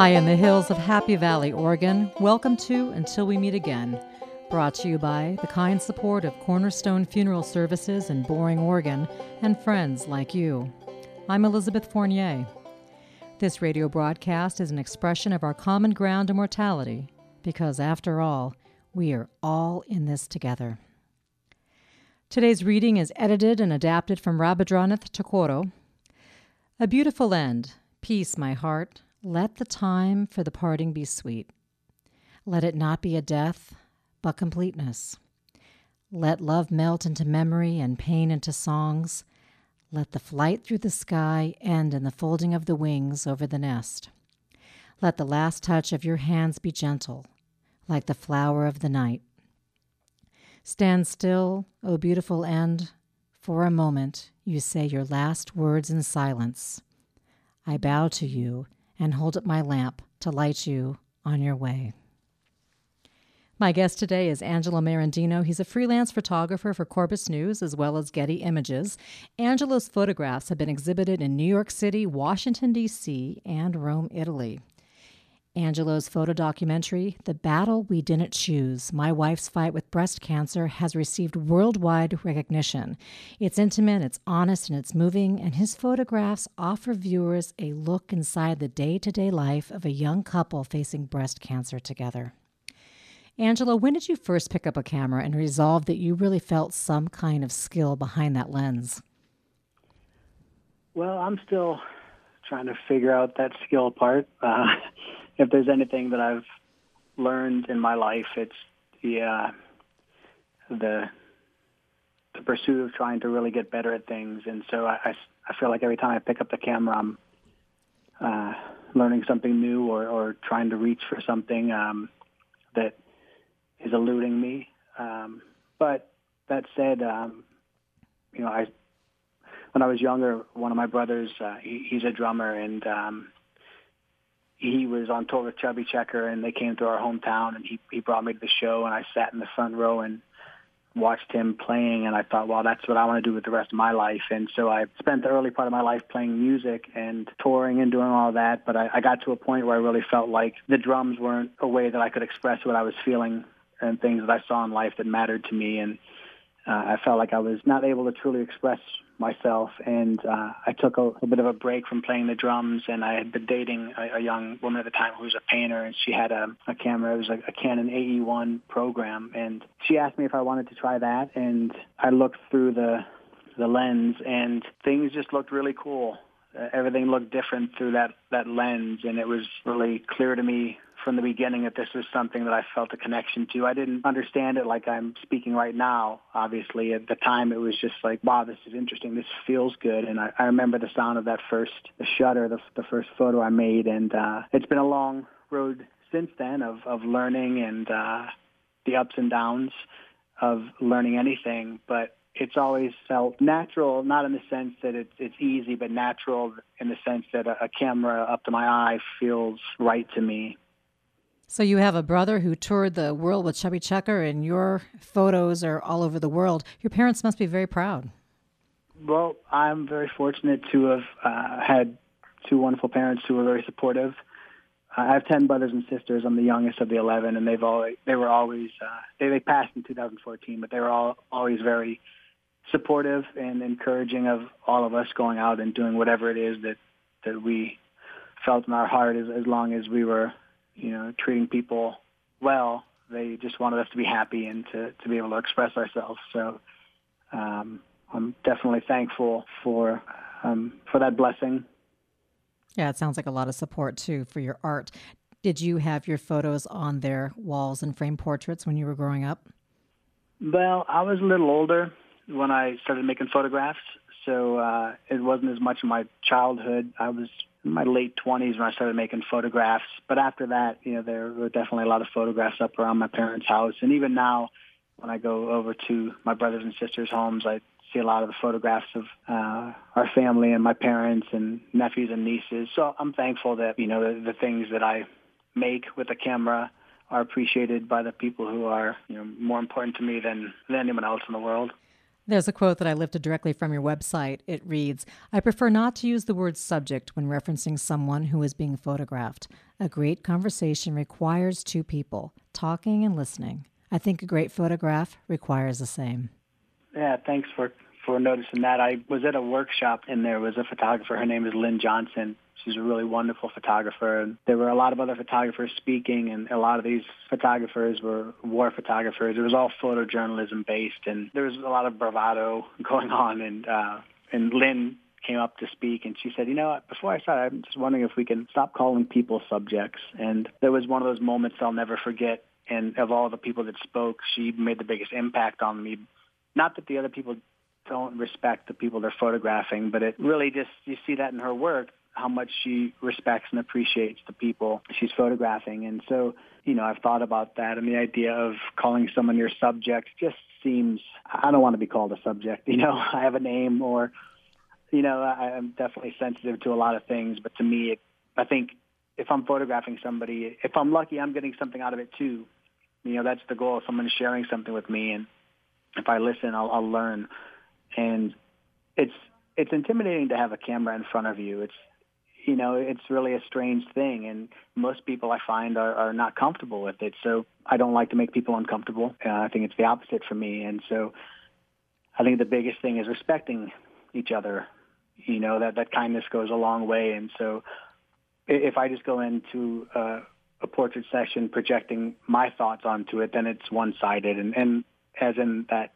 High in the hills of Happy Valley, Oregon, welcome to Until We Meet Again, brought to you by the kind support of Cornerstone Funeral Services in Boring, Oregon, and friends like you. I'm Elizabeth Fournier. This radio broadcast is an expression of our common ground immortality, because after all, we are all in this together. Today's reading is edited and adapted from Rabindranath Tagore. A beautiful end. Peace, my heart. Let the time for the parting be sweet. Let it not be a death, but completeness. Let love melt into memory and pain into songs. Let the flight through the sky end in the folding of the wings over the nest. Let the last touch of your hands be gentle, like the flower of the night. Stand still, O beautiful end. For a moment, you say your last words in silence. I bow to you and hold up my lamp to light you on your way. My guest today is Angelo Merendino. He's a freelance photographer for Corbis News as well as Getty Images. Angelo's photographs have been exhibited in New York City, Washington, D.C., and Rome, Italy. Angelo's photo documentary, The Battle We Didn't Choose My Wife's Fight with Breast Cancer, has received worldwide recognition. It's intimate, it's honest, and it's moving, and his photographs offer viewers a look inside the day to day life of a young couple facing breast cancer together. Angelo, when did you first pick up a camera and resolve that you really felt some kind of skill behind that lens? Well, I'm still trying to figure out that skill part. Uh, if there's anything that I've learned in my life, it's the uh, the the pursuit of trying to really get better at things. And so I, I, I feel like every time I pick up the camera, I'm uh, learning something new or, or trying to reach for something um, that is eluding me. Um, but that said, um, you know, I when I was younger, one of my brothers, uh, he, he's a drummer, and um, he was on tour with Chubby Checker, and they came to our hometown, and he he brought me to the show, and I sat in the front row and watched him playing, and I thought, well, that's what I want to do with the rest of my life. And so I spent the early part of my life playing music and touring and doing all that. But I, I got to a point where I really felt like the drums weren't a way that I could express what I was feeling and things that I saw in life that mattered to me. And uh, I felt like I was not able to truly express myself, and uh, I took a, a bit of a break from playing the drums. And I had been dating a, a young woman at the time who was a painter, and she had a, a camera. It was a, a Canon AE1 program, and she asked me if I wanted to try that. And I looked through the the lens, and things just looked really cool. Uh, everything looked different through that that lens, and it was really clear to me from the beginning that this was something that I felt a connection to. I didn't understand it like I'm speaking right now. Obviously, at the time, it was just like, wow, this is interesting. This feels good. And I, I remember the sound of that first the shutter, the, the first photo I made. And uh, it's been a long road since then of, of learning and uh, the ups and downs of learning anything. But it's always felt natural, not in the sense that it's, it's easy, but natural in the sense that a, a camera up to my eye feels right to me. So you have a brother who toured the world with Chubby Checker, and your photos are all over the world. Your parents must be very proud. Well, I'm very fortunate to have uh, had two wonderful parents who were very supportive. Uh, I have ten brothers and sisters. I'm the youngest of the eleven, and they've always they were always uh, they they passed in 2014, but they were all always very supportive and encouraging of all of us going out and doing whatever it is that that we felt in our heart as, as long as we were you know, treating people well. They just wanted us to be happy and to, to be able to express ourselves. So um, I'm definitely thankful for um, for that blessing. Yeah, it sounds like a lot of support too for your art. Did you have your photos on their walls and frame portraits when you were growing up? Well, I was a little older when I started making photographs, so uh, it wasn't as much in my childhood. I was in my late 20s when I started making photographs. But after that, you know, there were definitely a lot of photographs up around my parents' house. And even now, when I go over to my brothers and sisters' homes, I see a lot of the photographs of uh, our family and my parents and nephews and nieces. So I'm thankful that, you know, the, the things that I make with a camera are appreciated by the people who are, you know, more important to me than, than anyone else in the world. There's a quote that I lifted directly from your website. It reads I prefer not to use the word subject when referencing someone who is being photographed. A great conversation requires two people, talking and listening. I think a great photograph requires the same. Yeah, thanks for, for noticing that. I was at a workshop and there was a photographer. Her name is Lynn Johnson. She's a really wonderful photographer. And there were a lot of other photographers speaking, and a lot of these photographers were war photographers. It was all photojournalism based, and there was a lot of bravado going on. And uh, and Lynn came up to speak, and she said, "You know, before I start, I'm just wondering if we can stop calling people subjects." And there was one of those moments I'll never forget. And of all the people that spoke, she made the biggest impact on me. Not that the other people don't respect the people they're photographing, but it really just you see that in her work how much she respects and appreciates the people she's photographing. And so, you know, I've thought about that and the idea of calling someone your subject just seems, I don't want to be called a subject. You know, I have a name or, you know, I'm definitely sensitive to a lot of things, but to me, it, I think if I'm photographing somebody, if I'm lucky, I'm getting something out of it too. You know, that's the goal. Someone's sharing something with me and if I listen, I'll, I'll learn. And it's, it's intimidating to have a camera in front of you. It's you know, it's really a strange thing, and most people I find are, are not comfortable with it. So I don't like to make people uncomfortable. Uh, I think it's the opposite for me, and so I think the biggest thing is respecting each other. You know that that kindness goes a long way, and so if I just go into uh, a portrait session projecting my thoughts onto it, then it's one-sided. And, and as in that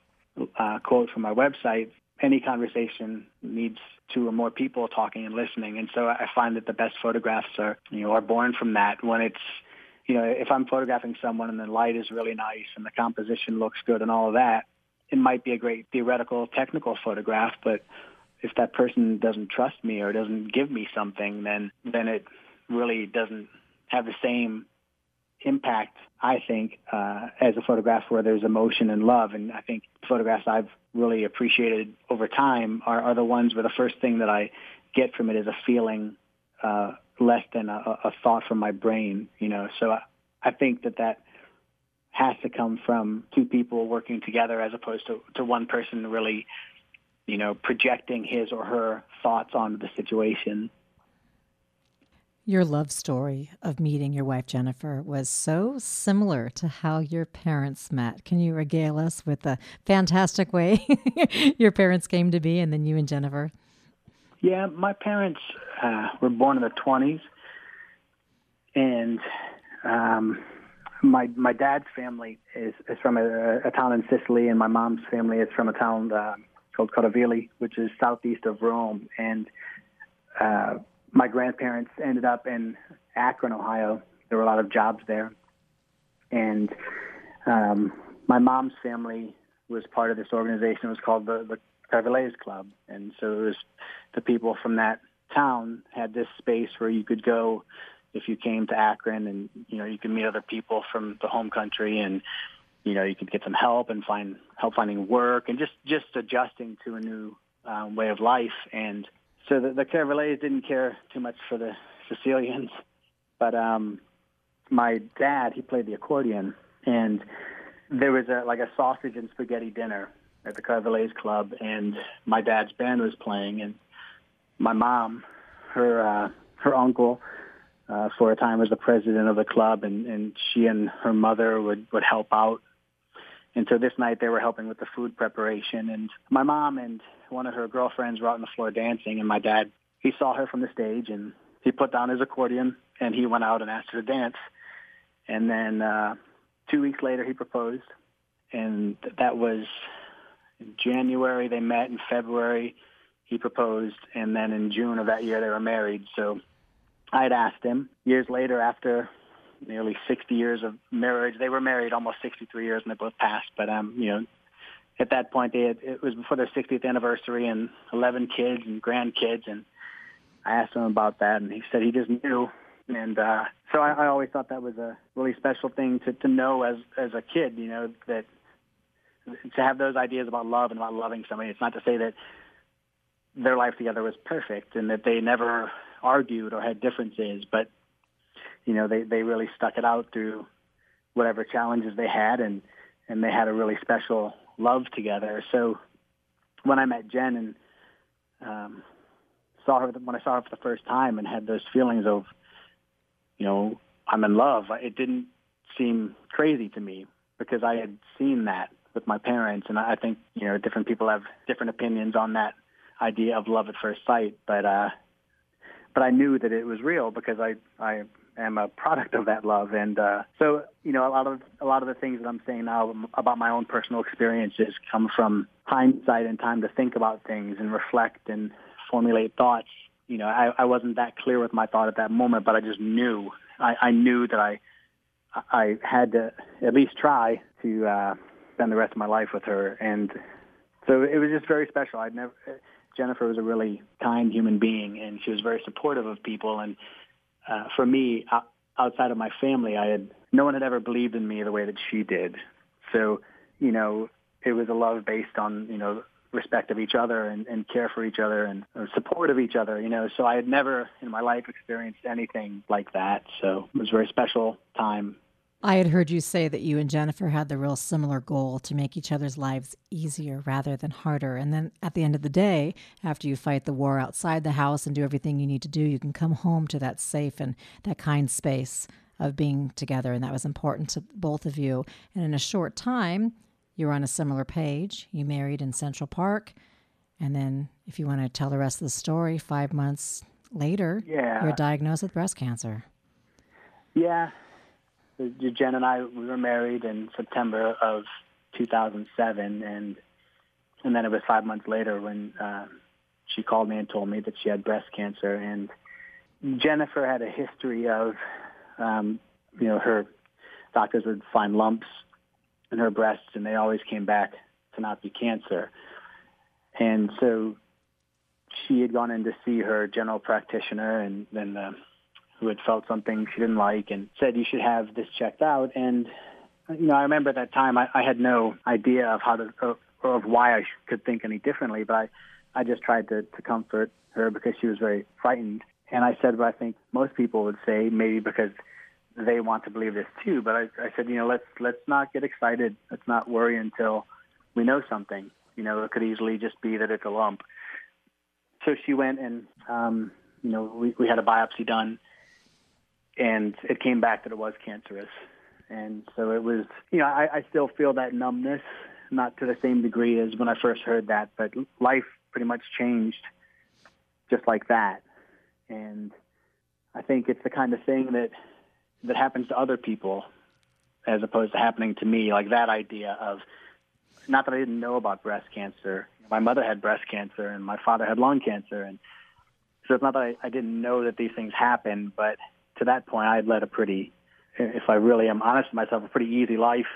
uh, quote from my website, any conversation needs two or more people talking and listening. And so I find that the best photographs are, you know, are born from that when it's, you know, if I'm photographing someone and the light is really nice and the composition looks good and all of that, it might be a great theoretical, technical photograph, but if that person doesn't trust me or doesn't give me something, then then it really doesn't have the same impact, I think, uh, as a photograph where there's emotion and love. And I think photographs I've really appreciated over time are, are the ones where the first thing that I get from it is a feeling uh, less than a, a thought from my brain. You know, so I, I think that that has to come from two people working together as opposed to, to one person really, you know, projecting his or her thoughts onto the situation. Your love story of meeting your wife Jennifer was so similar to how your parents met. Can you regale us with the fantastic way your parents came to be and then you and Jennifer? Yeah, my parents uh, were born in the 20s. And um, my my dad's family is, is from a, a town in Sicily, and my mom's family is from a town uh, called Cotovili, which is southeast of Rome. And uh, my grandparents ended up in Akron, Ohio. There were a lot of jobs there, and um, my mom's family was part of this organization. It was called the the Carvelaise Club, and so it was the people from that town had this space where you could go if you came to Akron, and you know you could meet other people from the home country, and you know you could get some help and find help finding work, and just just adjusting to a new um, way of life and so the, the Carvelaise didn't care too much for the Sicilians, but um, my dad he played the accordion, and there was a like a sausage and spaghetti dinner at the Carvelaise Club, and my dad's band was playing, and my mom, her uh, her uncle, uh, for a time was the president of the club, and and she and her mother would would help out and so this night they were helping with the food preparation. And my mom and one of her girlfriends were out on the floor dancing. And my dad, he saw her from the stage and he put down his accordion and he went out and asked her to dance. And then uh, two weeks later he proposed. And that was in January. They met in February. He proposed. And then in June of that year they were married. So I had asked him years later after nearly 60 years of marriage. They were married almost 63 years, and they both passed. But um, you know, at that point, they had, it was before their 60th anniversary, and 11 kids and grandkids. And I asked him about that, and he said he just knew. And uh, so I, I always thought that was a really special thing to to know as as a kid. You know that to have those ideas about love and about loving somebody. It's not to say that their life together was perfect and that they never argued or had differences, but you know, they, they really stuck it out through whatever challenges they had and, and they had a really special love together. So when I met Jen and um, saw her when I saw her for the first time and had those feelings of, you know, I'm in love. It didn't seem crazy to me because I had seen that with my parents, and I think you know different people have different opinions on that idea of love at first sight. But uh, but I knew that it was real because I I am a product of that love, and uh, so you know a lot of a lot of the things that I'm saying now about my own personal experiences come from hindsight and time to think about things and reflect and formulate thoughts. You know, I, I wasn't that clear with my thought at that moment, but I just knew. I, I knew that I I had to at least try to uh, spend the rest of my life with her, and so it was just very special. I'd never. Jennifer was a really kind human being, and she was very supportive of people. And uh, for me, outside of my family, I had no one had ever believed in me the way that she did. So, you know, it was a love based on you know respect of each other and, and care for each other and support of each other, you know. So I had never in my life experienced anything like that. So it was a very special time I had heard you say that you and Jennifer had the real similar goal to make each other's lives easier rather than harder. And then at the end of the day, after you fight the war outside the house and do everything you need to do, you can come home to that safe and that kind space of being together. And that was important to both of you. And in a short time, you're on a similar page. You married in Central Park. And then, if you want to tell the rest of the story, five months later, yeah. you're diagnosed with breast cancer. Yeah, Jen and I we were married in September of 2007, and and then it was five months later when uh, she called me and told me that she had breast cancer. And Jennifer had a history of, um, you know, her doctors would find lumps in her breasts, and they always came back to not be cancer. And so she had gone in to see her general practitioner, and then the who had felt something she didn't like and said you should have this checked out. And you know, I remember at that time I, I had no idea of how to of, of why I could think any differently, but I, I just tried to, to comfort her because she was very frightened. And I said what I think most people would say, maybe because they want to believe this too. But I, I said, you know, let's let's not get excited. Let's not worry until we know something. You know, it could easily just be that it's a lump. So she went and um, you know we, we had a biopsy done and it came back that it was cancerous. And so it was, you know, I, I still feel that numbness, not to the same degree as when I first heard that, but life pretty much changed just like that. And I think it's the kind of thing that that happens to other people as opposed to happening to me. Like that idea of not that I didn't know about breast cancer. My mother had breast cancer and my father had lung cancer, and so it's not that I, I didn't know that these things happen, but to that point, I had led a pretty, if I really am honest with myself, a pretty easy life.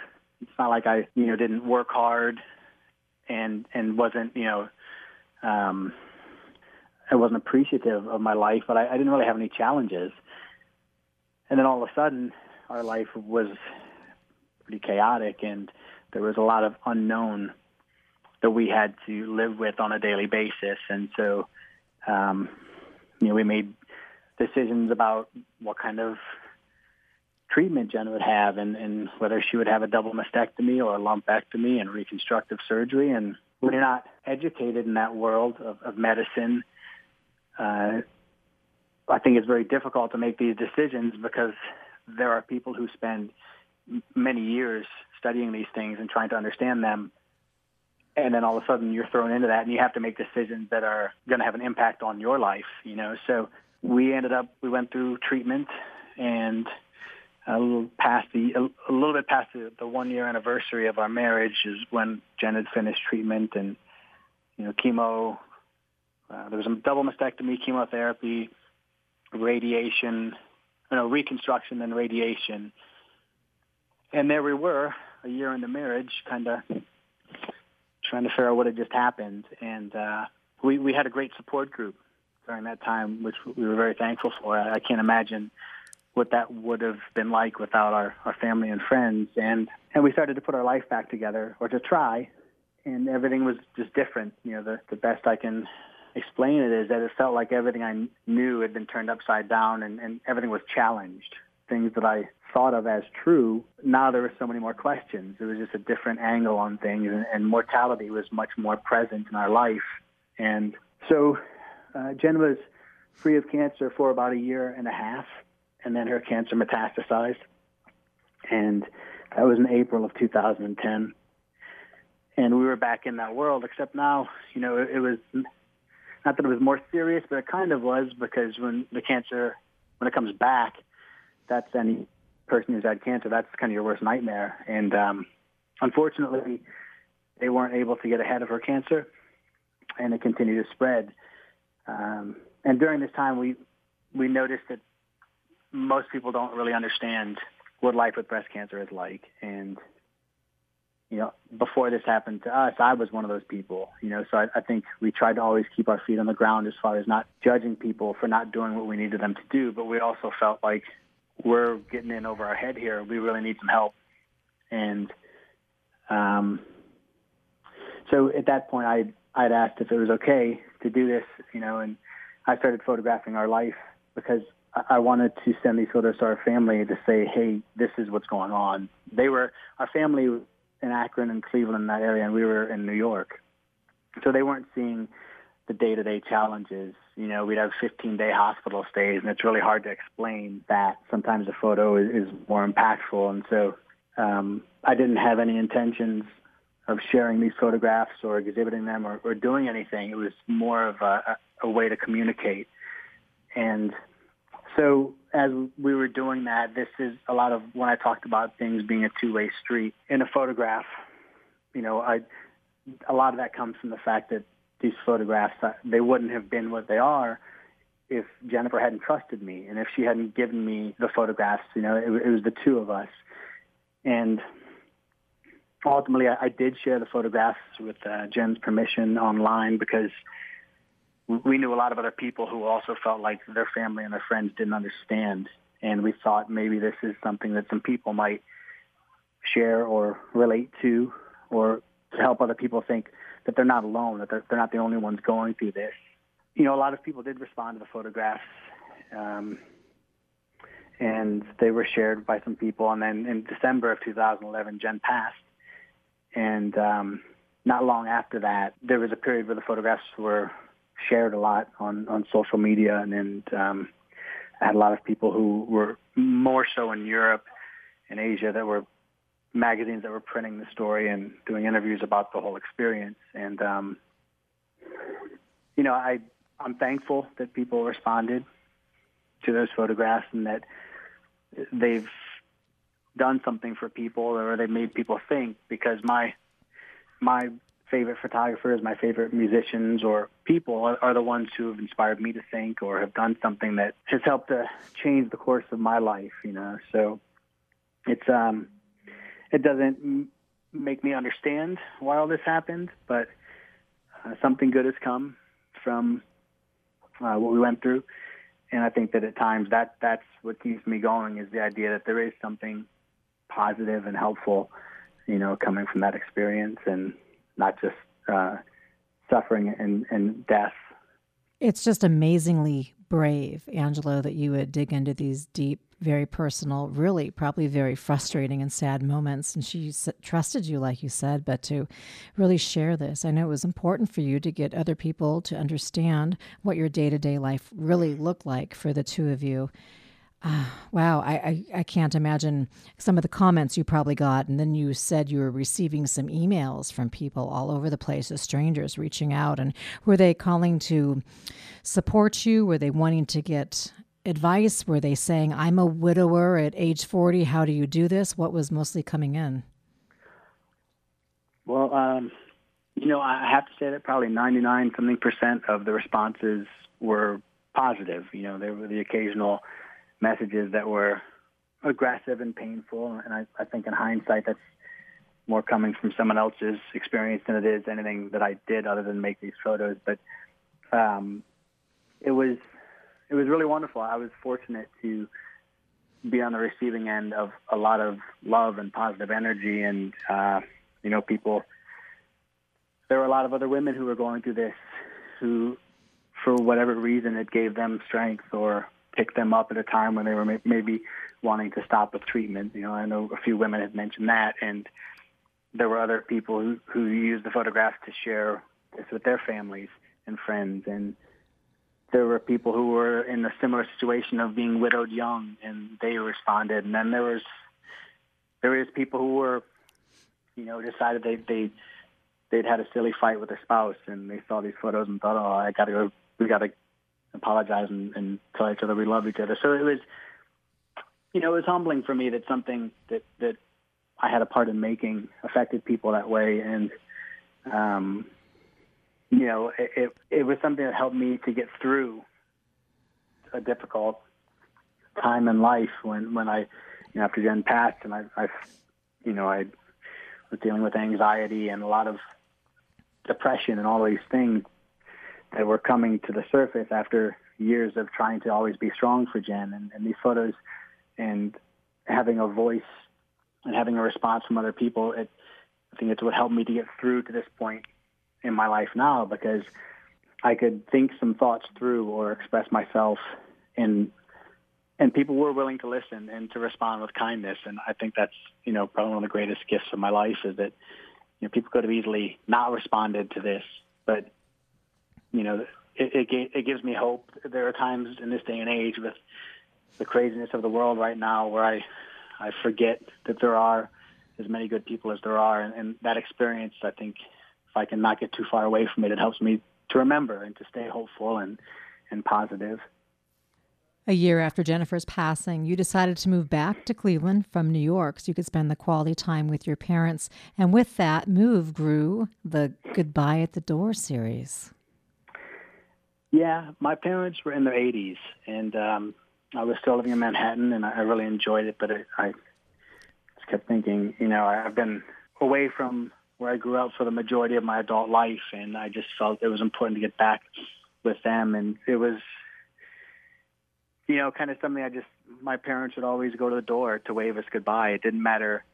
It's not like I, you know, didn't work hard and and wasn't, you know, um, I wasn't appreciative of my life, but I, I didn't really have any challenges. And then all of a sudden, our life was pretty chaotic, and there was a lot of unknown that we had to live with on a daily basis. And so, um, you know, we made decisions about what kind of treatment Jen would have and, and whether she would have a double mastectomy or a lumpectomy and reconstructive surgery. And when you're not educated in that world of, of medicine, uh, I think it's very difficult to make these decisions because there are people who spend many years studying these things and trying to understand them. And then all of a sudden you're thrown into that and you have to make decisions that are going to have an impact on your life, you know? So we ended up we went through treatment and a little past the a, little bit past the, the one year anniversary of our marriage is when Jen had finished treatment and you know chemo. Uh, there was a double mastectomy, chemotherapy, radiation, you know, reconstruction and radiation. And there we were, a year into marriage, kind of trying to figure out what had just happened. And uh, we we had a great support group during that time, which we were very thankful for. I can't imagine what that would have been like without our, our family and friends. And, and we started to put our life back together, or to try, and everything was just different. You know, the, the best I can explain it is that it felt like everything I knew had been turned upside down and, and everything was challenged. Things that I thought of as true, now there were so many more questions. It was just a different angle on things, and, and mortality was much more present in our life. And so uh, Jen was free of cancer for about a year and a half, and then her cancer metastasized. And that was in April of 2010. And we were back in that world, except now, you know, it, it was not that it was more serious, but it kind of was because when the cancer, when it comes back, that's any person who's had cancer, that's kind of your worst nightmare. And um, unfortunately, they weren't able to get ahead of her cancer, and it continued to spread. Um, and during this time, we we noticed that most people don't really understand what life with breast cancer is like. And you know, before this happened to us, I was one of those people. You know, so I, I think we tried to always keep our feet on the ground as far as not judging people for not doing what we needed them to do. But we also felt like we're getting in over our head here. We really need some help. And um, so at that point, I I'd asked if it was okay to do this, you know, and I started photographing our life because I wanted to send these photos to our family to say, hey, this is what's going on. They were our family in Akron and Cleveland, that area, and we were in New York, so they weren't seeing the day-to-day challenges. You know, we'd have 15-day hospital stays, and it's really hard to explain that. Sometimes a photo is, is more impactful, and so um, I didn't have any intentions of sharing these photographs or exhibiting them or, or doing anything. It was more of a, a way to communicate. And so as we were doing that, this is a lot of when I talked about things being a two-way street in a photograph. You know, I a lot of that comes from the fact that these photographs uh, they wouldn't have been what they are if Jennifer hadn't trusted me and if she hadn't given me the photographs. You know, it, it was the two of us, and ultimately, I, I did share the photographs with uh, Jen's permission online because we knew a lot of other people who also felt like their family and their friends didn't understand, and we thought maybe this is something that some people might share or relate to, or to help other people think that they're not alone, that they're, they're not the only ones going through this. You know, a lot of people did respond to the photographs. Um, and they were shared by some people. And then in December of 2011, Jen passed. And um, not long after that, there was a period where the photographs were shared a lot on, on social media. And, and um, I had a lot of people who were more so in Europe and Asia that were magazines that were printing the story and doing interviews about the whole experience. And um, you know, I I'm thankful that people responded to those photographs and that they've done something for people or they've made people think because my my favorite photographers, my favorite musicians or people are, are, the ones who have inspired me to think or have done something that has helped to change the course of my life, you know. So it's um it doesn't make me understand why all this happened, but uh, something good has come from uh, what we went through. And I think that at times that that's what keeps me going is the idea that there is something positive and helpful, you know, coming from that experience and not just uh, suffering and, and death. It's just amazingly brave, Angelo, that you would dig into these deep very personal, really probably very frustrating and sad moments. And she trusted you, like you said, but to really share this. I know it was important for you to get other people to understand what your day to day life really looked like for the two of you. Uh, wow, I, I, I, can't imagine some of the comments you probably got. And then you said you were receiving some emails from people all over the place, as strangers reaching out. And were they calling to support you? Were they wanting to get advice? Were they saying, I'm a widower at age 40, how do you do this? What was mostly coming in? Well, um, you know, I have to say that probably 99 something percent of the responses were positive. You know, there were the occasional messages that were aggressive and painful. And I, I think in hindsight, that's more coming from someone else's experience than it is anything that I did other than make these photos. But um, it was it was really wonderful. I was fortunate to be on the receiving end of a lot of love and positive energy, and uh, you know, people. There were a lot of other women who were going through this, who, for whatever reason, it gave them strength or picked them up at a time when they were maybe wanting to stop with treatment. You know, I know a few women have mentioned that, and there were other people who, who used the photographs to share this with their families and friends. And there were people who were in a similar situation of being widowed young, and they responded. And then there was there was people who were, you know, decided they they they'd had a silly fight with their spouse, and they saw these photos and thought, oh, I gotta go, we gotta apologize and, and tell each other we love each other. So it was, you know, it was humbling for me that something that that I had a part in making affected people that way, and um, you know, it, it it was something that helped me to get through a difficult time in life when when I, you know, after Jen passed, and I, I, you know, I was dealing with anxiety and a lot of depression and all these things that were coming to the surface after years of trying to always be strong for Jen. And, and these photos and having a voice and having a response from other people, it, I think it's what helped me to get through to this point in my life now because I could think some thoughts through or express myself and and people were willing to listen and to respond with kindness. And I think that's you know probably one of the greatest gifts of my life is that you know people could have easily not responded to this but you know it, it it gives me hope there are times in this day and age with the craziness of the world right now where I I forget that there are as many good people as there are, and, and that experience, I think, if I can not get too far away from it, it helps me to remember and to stay hopeful and and positive. A year after Jennifer's passing, you decided to move back to Cleveland from New York so you could spend the quality time with your parents. And with that move grew the Goodbye at the Door series. Yeah, my parents were in their 80s, and um, I was still living in Manhattan, and I really enjoyed it. But it, I just kept thinking, you know, I've been away from where I grew up for the majority of my adult life, and I just felt it was important to get back with them. And it was, you know, kind of something I just my parents would always go to the door to wave us goodbye. It didn't matter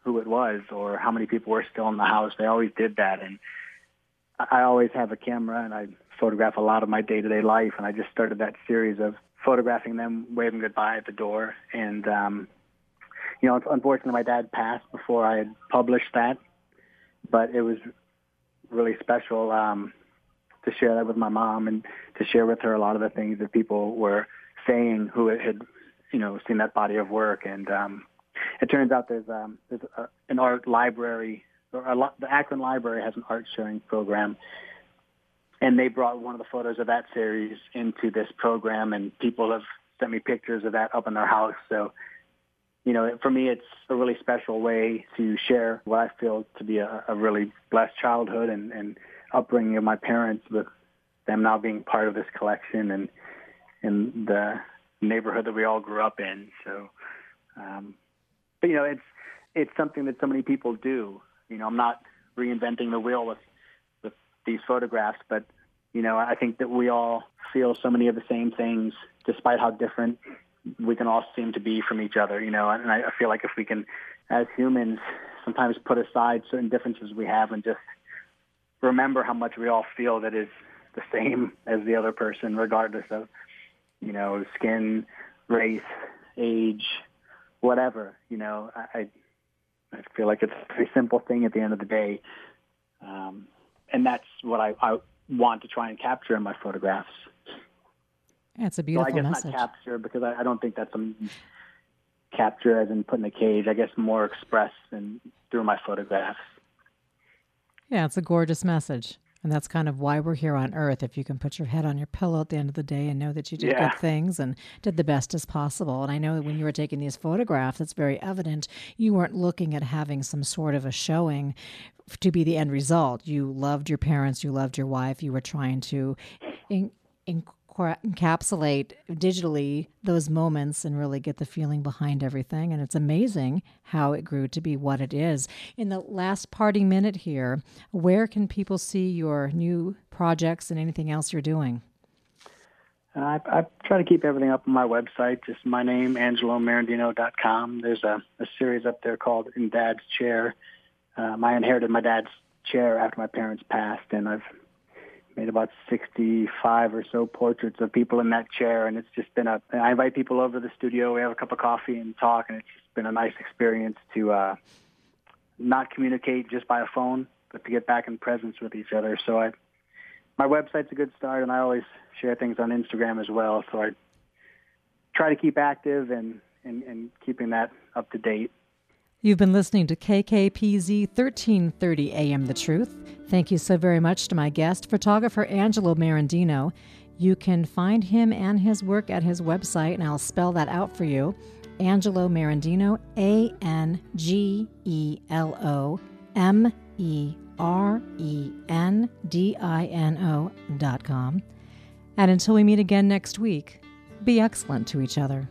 who it was or how many people were still in the house. They always did that, and I always have a camera, and I photograph a lot of my day-to-day life. And I just started that series of photographing them waving goodbye at the door. And, um, you know, unfortunately, my dad passed before I had published that, but it was really special um, to share that with my mom and to share with her a lot of the things that people were saying who had, you know, seen that body of work. And um, it turns out there's, um, there's a, an art library, or a, the Akron Library has an art sharing program and they brought one of the photos of that series into this program, and people have sent me pictures of that up in their house. So, you know, for me, it's a really special way to share what I feel to be a, a really blessed childhood and, and upbringing of my parents with them now being part of this collection and in the neighborhood that we all grew up in. So, um, but you know, it's it's something that so many people do. You know, I'm not reinventing the wheel with these photographs, but you know, I think that we all feel so many of the same things, despite how different we can all seem to be from each other. You know, and I feel like if we can, as humans, sometimes put aside certain differences we have and just remember how much we all feel that is the same as the other person, regardless of you know skin, race, age, whatever. You know, I I feel like it's a very simple thing at the end of the day. Um, and that's what I, I want to try and capture in my photographs. Yeah, it's a beautiful so I guess message. not capture because I, I don't think that's a capture as in put in a cage. I guess more express and through my photographs. Yeah, it's a gorgeous message. And that's kind of why we're here on earth. If you can put your head on your pillow at the end of the day and know that you did yeah. good things and did the best as possible. And I know when you were taking these photographs, it's very evident you weren't looking at having some sort of a showing to be the end result. You loved your parents, you loved your wife, you were trying to in, in, encapsulate digitally those moments and really get the feeling behind everything. And it's amazing how it grew to be what it is. In the last parting minute here, where can people see your new projects and anything else you're doing? I, I try to keep everything up on my website, just my name, angelomerendino.com. There's a, a series up there called In Dad's Chair. Um, I inherited my dad's chair after my parents passed, and I've made about 65 or so portraits of people in that chair, and it's just been a. I invite people over to the studio. We have a cup of coffee and talk, and it's just been a nice experience to uh, not communicate just by a phone, but to get back in presence with each other. So I, my website's a good start, and I always share things on Instagram as well. So I try to keep active and and, and keeping that up to date. You've been listening to KKPZ 1330 AM The Truth. Thank you so very much to my guest, photographer Angelo Merendino. You can find him and his work at his website, and I'll spell that out for you. Angelo Merendino, A N G E L O M E R E N D I N O dot com. And until we meet again next week, be excellent to each other.